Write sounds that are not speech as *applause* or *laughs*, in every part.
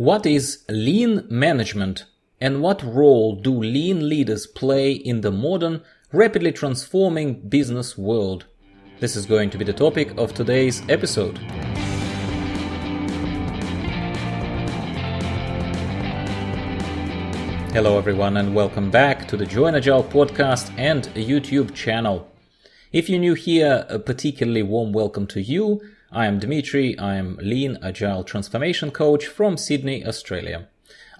What is lean management and what role do lean leaders play in the modern, rapidly transforming business world? This is going to be the topic of today's episode. Hello, everyone, and welcome back to the Join Agile podcast and YouTube channel. If you're new here, a particularly warm welcome to you. I am Dimitri. I am Lean Agile Transformation Coach from Sydney, Australia.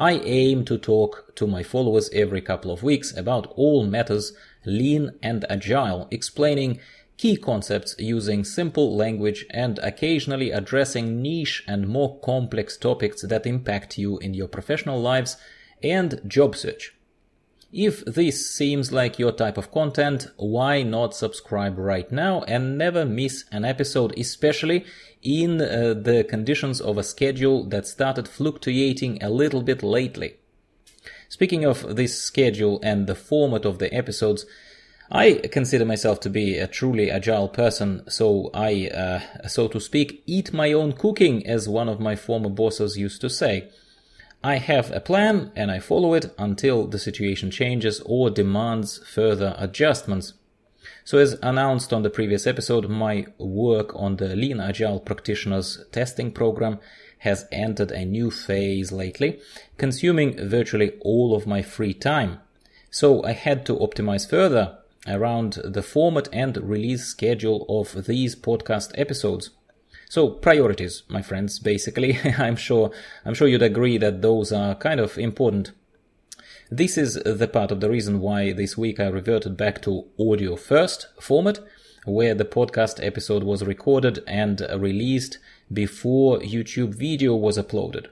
I aim to talk to my followers every couple of weeks about all matters lean and agile, explaining key concepts using simple language and occasionally addressing niche and more complex topics that impact you in your professional lives and job search. If this seems like your type of content, why not subscribe right now and never miss an episode, especially in uh, the conditions of a schedule that started fluctuating a little bit lately. Speaking of this schedule and the format of the episodes, I consider myself to be a truly agile person, so I, uh, so to speak, eat my own cooking, as one of my former bosses used to say. I have a plan and I follow it until the situation changes or demands further adjustments. So as announced on the previous episode, my work on the Lean Agile Practitioners testing program has entered a new phase lately, consuming virtually all of my free time. So I had to optimize further around the format and release schedule of these podcast episodes. So priorities, my friends, basically, *laughs* I'm sure, I'm sure you'd agree that those are kind of important. This is the part of the reason why this week I reverted back to audio first format, where the podcast episode was recorded and released before YouTube video was uploaded.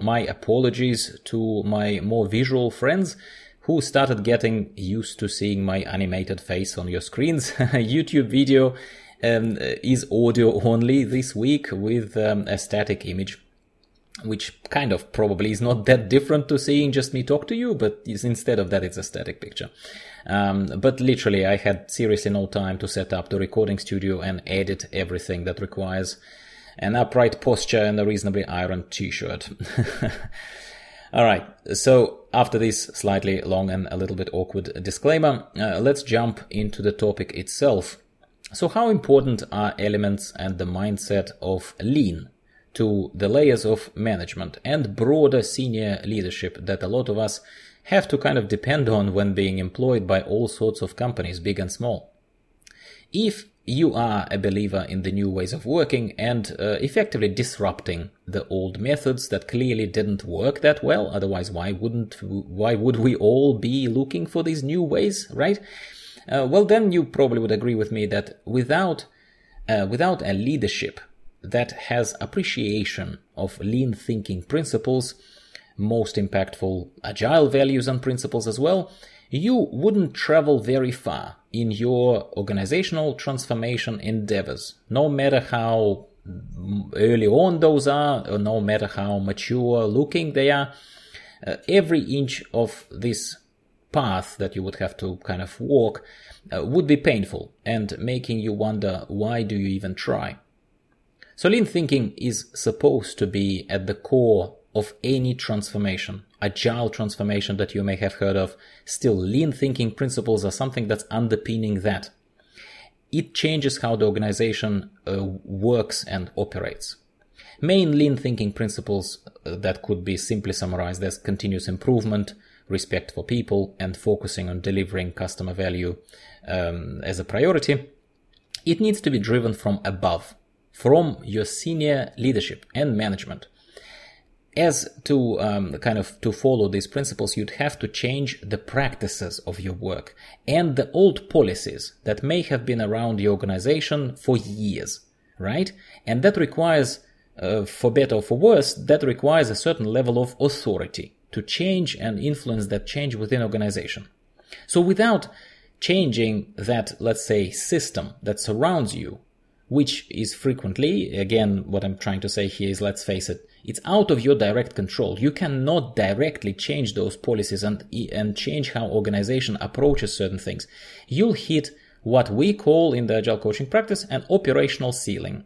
My apologies to my more visual friends who started getting used to seeing my animated face on your screens. *laughs* YouTube video um, is audio only this week with um, a static image which kind of probably is not that different to seeing just me talk to you, but instead of that, it's a static picture. Um, but literally, I had seriously no time to set up the recording studio and edit everything that requires an upright posture and a reasonably ironed t-shirt. *laughs* All right. So after this slightly long and a little bit awkward disclaimer, uh, let's jump into the topic itself. So how important are elements and the mindset of lean to the layers of management and broader senior leadership that a lot of us have to kind of depend on when being employed by all sorts of companies, big and small? If you are a believer in the new ways of working and uh, effectively disrupting the old methods that clearly didn't work that well otherwise why wouldn't why would we all be looking for these new ways right uh, well, then you probably would agree with me that without uh, without a leadership that has appreciation of lean thinking principles, most impactful agile values and principles as well, you wouldn't travel very far in your organizational transformation endeavors, no matter how early on those are, no matter how mature looking they are. Uh, every inch of this path that you would have to kind of walk uh, would be painful and making you wonder why do you even try. So lean thinking is supposed to be at the core of any transformation, agile transformation that you may have heard of. Still, lean thinking principles are something that's underpinning that. It changes how the organization uh, works and operates. Main lean thinking principles uh, that could be simply summarized as continuous improvement, respect for people, and focusing on delivering customer value um, as a priority, it needs to be driven from above, from your senior leadership and management. As to um, kind of to follow these principles, you'd have to change the practices of your work and the old policies that may have been around the organization for years, right? And that requires, uh, for better or for worse, that requires a certain level of authority to change and influence that change within organization. So without changing that, let's say, system that surrounds you, which is frequently, again, what I'm trying to say here is let's face it, it's out of your direct control. You cannot directly change those policies and, and change how organization approaches certain things. You'll hit what we call in the agile coaching practice an operational ceiling.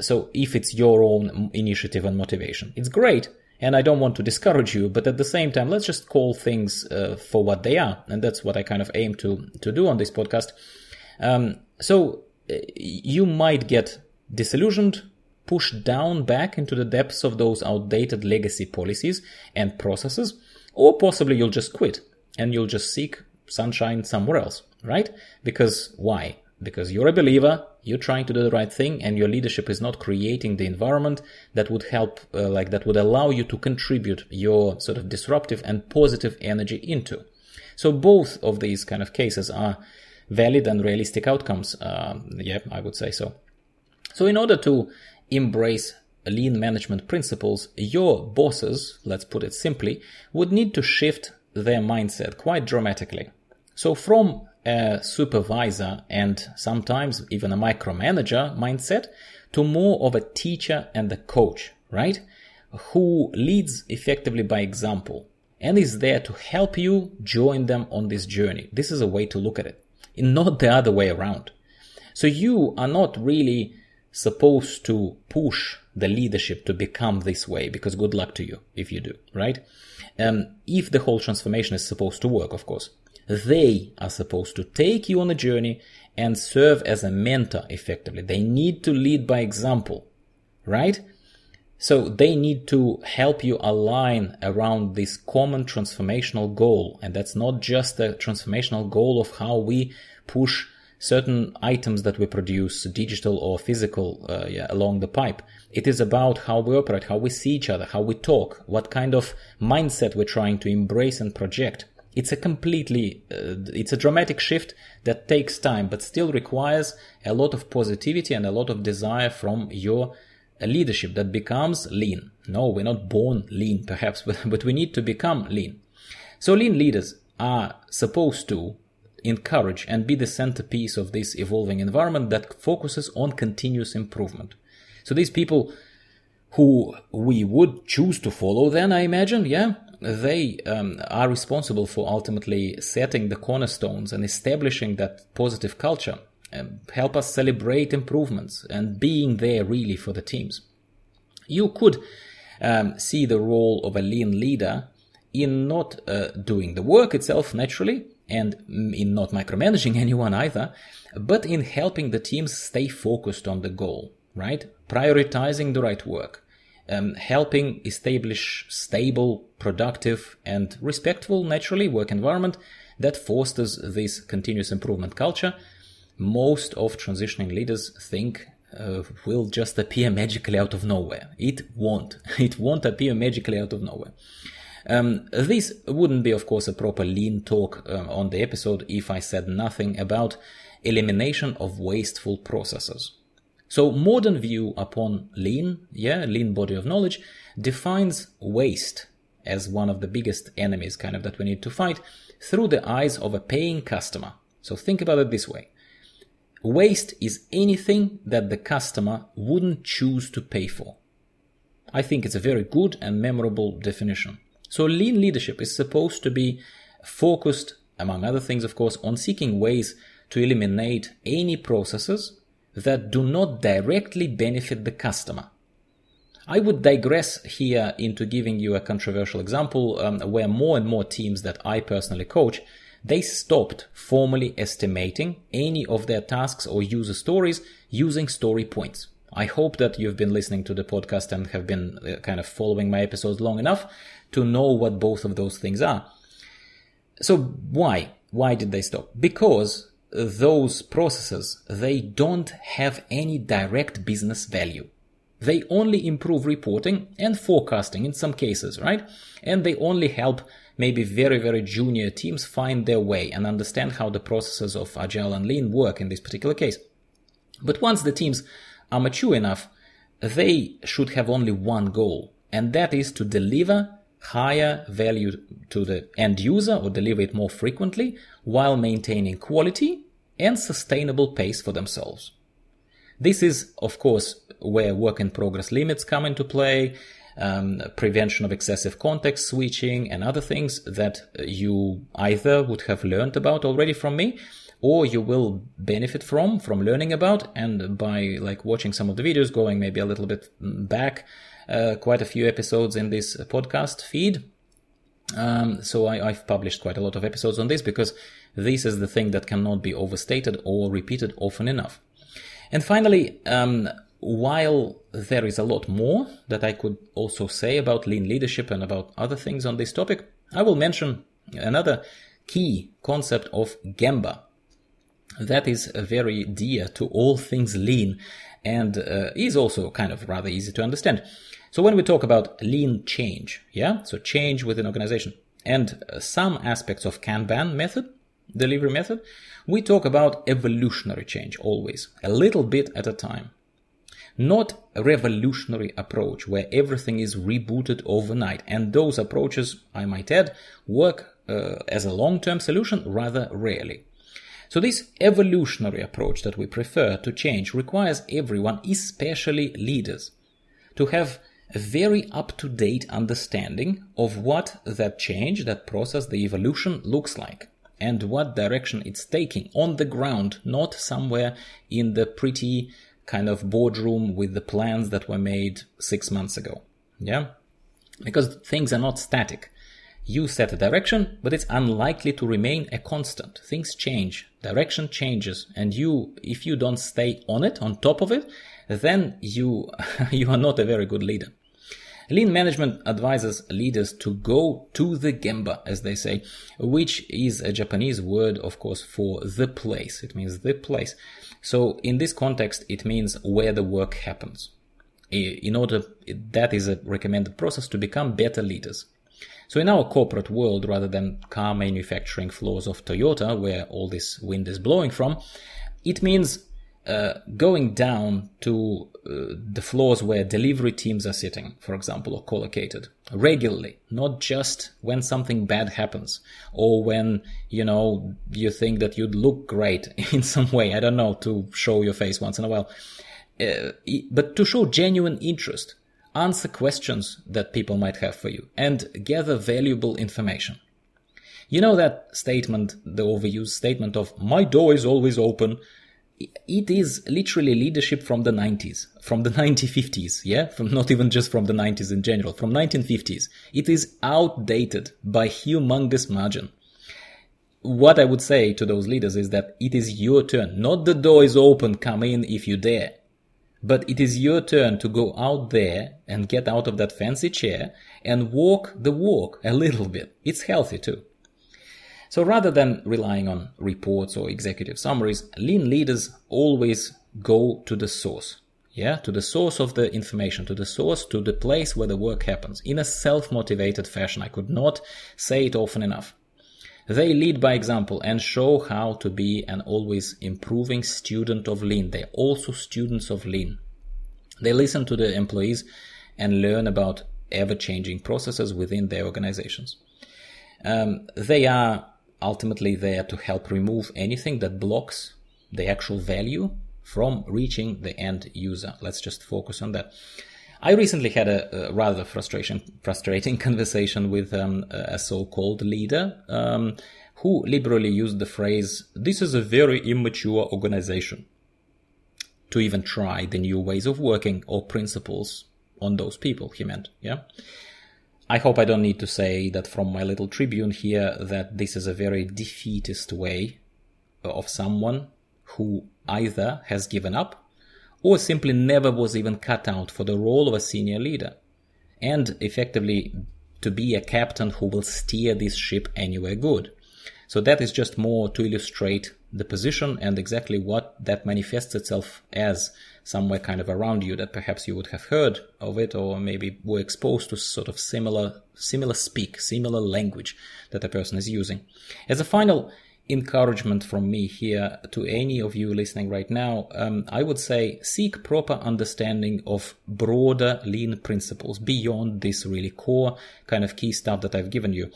So if it's your own initiative and motivation, it's great And I don't want to discourage you, but at the same time, let's just call things uh, for what they are. And that's what I kind of aim to, to do on this podcast. Um, so uh, you might get disillusioned, pushed down back into the depths of those outdated legacy policies and processes, or possibly you'll just quit and you'll just seek sunshine somewhere else, right? Because why? Because you're a believer, you're trying to do the right thing, and your leadership is not creating the environment that would help, uh, like that would allow you to contribute your sort of disruptive and positive energy into. So both of these kind of cases are valid and realistic outcomes. Uh, yeah, I would say so. So in order to embrace lean management principles, your bosses, let's put it simply, would need to shift their mindset quite dramatically. So from a supervisor and sometimes even a micromanager mindset to more of a teacher and a coach, right? Who leads effectively by example and is there to help you join them on this journey. This is a way to look at it, not the other way around. So you are not really supposed to push the leadership to become this way because good luck to you if you do, right? Um, if the whole transformation is supposed to work, of course. They are supposed to take you on a journey and serve as a mentor effectively. They need to lead by example, right? So they need to help you align around this common transformational goal. And that's not just a transformational goal of how we push certain items that we produce, digital or physical, uh, yeah, along the pipe. It is about how we operate, how we see each other, how we talk, what kind of mindset we're trying to embrace and project. It's a completely, uh, it's a dramatic shift that takes time, but still requires a lot of positivity and a lot of desire from your uh, leadership that becomes lean. No, we're not born lean, perhaps, *laughs* but, but we need to become lean. So lean leaders are supposed to encourage and be the centerpiece of this evolving environment that focuses on continuous improvement. So these people who we would choose to follow then, I imagine, yeah, they um, are responsible for ultimately setting the cornerstones and establishing that positive culture, help us celebrate improvements and being there really for the teams. You could um, see the role of a lean leader in not uh, doing the work itself naturally and in not micromanaging *laughs* anyone either, but in helping the teams stay focused on the goal, right? Prioritizing the right work um, helping establish stable, productive, and respectful, naturally, work environment that fosters this continuous improvement culture. Most of transitioning leaders think uh, will just appear magically out of nowhere. It won't. *laughs* It won't appear magically out of nowhere. Um, this wouldn't be, of course, a proper lean talk uh, on the episode if I said nothing about elimination of wasteful processes. So modern view upon lean, yeah, lean body of knowledge defines waste as one of the biggest enemies kind of that we need to fight through the eyes of a paying customer. So think about it this way. Waste is anything that the customer wouldn't choose to pay for. I think it's a very good and memorable definition. So lean leadership is supposed to be focused, among other things, of course, on seeking ways to eliminate any processes that do not directly benefit the customer. I would digress here into giving you a controversial example um, where more and more teams that I personally coach they stopped formally estimating any of their tasks or user stories using story points. I hope that you've been listening to the podcast and have been uh, kind of following my episodes long enough to know what both of those things are. So why? Why did they stop? Because those processes, they don't have any direct business value. They only improve reporting and forecasting in some cases, right? And they only help maybe very, very junior teams find their way and understand how the processes of agile and lean work in this particular case. But once the teams are mature enough, they should have only one goal, and that is to deliver higher value to the end user or deliver it more frequently while maintaining quality and sustainable pace for themselves. This is, of course, where work in progress limits come into play, um, prevention of excessive context switching, and other things that you either would have learned about already from me, or you will benefit from from learning about and by like watching some of the videos going maybe a little bit back uh, quite a few episodes in this podcast feed. Um, so I, I've published quite a lot of episodes on this because this is the thing that cannot be overstated or repeated often enough. And finally, um, while there is a lot more that I could also say about lean leadership and about other things on this topic, I will mention another key concept of Gemba. That is very dear to all things lean and uh, is also kind of rather easy to understand. So when we talk about lean change, yeah, so change within organization and uh, some aspects of Kanban method, delivery method, we talk about evolutionary change always, a little bit at a time. Not a revolutionary approach where everything is rebooted overnight. And those approaches, I might add, work uh, as a long-term solution rather rarely. So this evolutionary approach that we prefer to change requires everyone, especially leaders, to have a very up-to-date understanding of what that change, that process, the evolution looks like and what direction it's taking on the ground, not somewhere in the pretty kind of boardroom with the plans that were made six months ago. Yeah? Because things are not static. You set a direction, but it's unlikely to remain a constant. Things change, direction changes, and you, if you don't stay on it, on top of it, then you, *laughs* you are not a very good leader. Lean management advises leaders to go to the gemba, as they say, which is a Japanese word, of course, for the place. It means the place. So in this context, it means where the work happens. In order, that is a recommended process to become better leaders. So in our corporate world, rather than car manufacturing floors of Toyota, where all this wind is blowing from, it means uh, going down to uh, the floors where delivery teams are sitting, for example, or collocated regularly, not just when something bad happens or when, you know, you think that you'd look great *laughs* in some way. I don't know, to show your face once in a while. Uh, but to show genuine interest, answer questions that people might have for you and gather valuable information. You know that statement, the overused statement of my door is always open it is literally leadership from the 90s, from the *laughs* 1950s, yeah? From not even just from the 90s in general, from 1950s. It is outdated by humongous margin. What I would say to those leaders is that it is your turn. Not the door is open, come in if you dare. But it is your turn to go out there and get out of that fancy chair and walk the walk a little bit. It's healthy too. So rather than relying on reports or executive summaries, lean leaders always go to the source. Yeah, to the source of the information, to the source, to the place where the work happens in a self-motivated fashion. I could not say it often enough. They lead by example and show how to be an always improving student of lean. They're also students of lean. They listen to the employees and learn about ever changing processes within their organizations. Um, they are ultimately there to help remove anything that blocks the actual value from reaching the end user. Let's just focus on that. I recently had a, a rather frustration, frustrating *laughs* conversation with um, a so-called leader um, who liberally used the phrase, "This is a very immature organization." To even try the new ways of working or principles on those people, he meant, yeah. I hope I don't need to say that from my little tribune here that this is a very defeatist way of someone who either has given up or simply never was even cut out for the role of a senior leader and effectively to be a captain who will steer this ship anywhere good. So that is just more to illustrate the position and exactly what that manifests itself as somewhere kind of around you that perhaps you would have heard of it or maybe were exposed to sort of similar similar speak, similar language that a person is using. As a final encouragement from me here to any of you listening right now, um, I would say seek proper understanding of broader lean principles beyond this really core kind of key stuff that I've given you.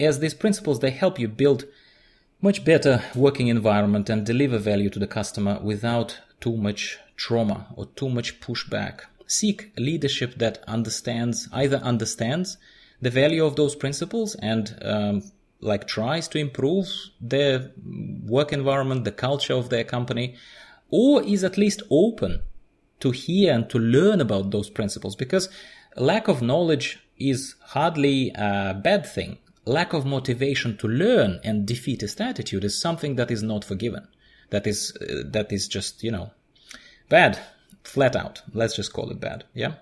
As these principles, they help you build much better working environment and deliver value to the customer without too much trauma or too much pushback. Seek leadership that understands, either understands the value of those principles and um, like tries to improve their work environment, the culture of their company, or is at least open to hear and to learn about those principles because lack of knowledge is hardly a bad thing. Lack of motivation to learn and defeatist attitude is something that is not forgiven. That is, uh, that is just, you know, bad, flat out. Let's just call it bad. Yeah.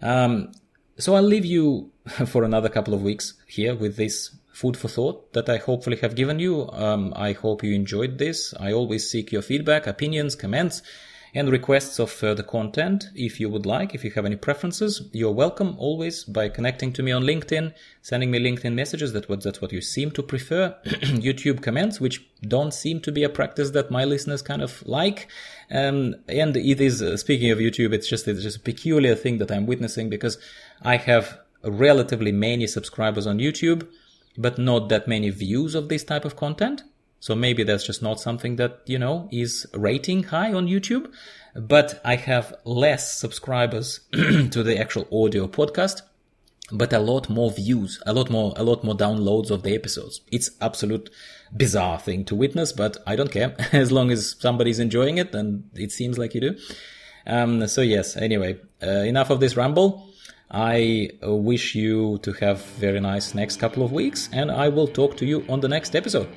Um, so I'll leave you *laughs* for another couple of weeks here with this food for thought that I hopefully have given you. Um, I hope you enjoyed this. I always seek your feedback, opinions, comments, and requests of further content. If you would like, if you have any preferences, you're welcome always by connecting to me on LinkedIn, sending me LinkedIn messages. That what that's what you seem to prefer. *clears throat* YouTube comments, which don't seem to be a practice that my listeners kind of like. Um, and it is uh, speaking of YouTube, it's just it's just a peculiar thing that I'm witnessing because I have relatively many subscribers on YouTube but not that many views of this type of content. So maybe that's just not something that, you know, is rating high on YouTube. But I have less subscribers *clears throat* to the actual audio podcast, but a lot more views, a lot more, a lot more downloads of the episodes. It's absolute bizarre thing to witness, but I don't care. *laughs* as long as somebody's enjoying it, and it seems like you do. Um, so yes, anyway, uh, enough of this ramble. I wish you to have very nice next couple of weeks and I will talk to you on the next episode.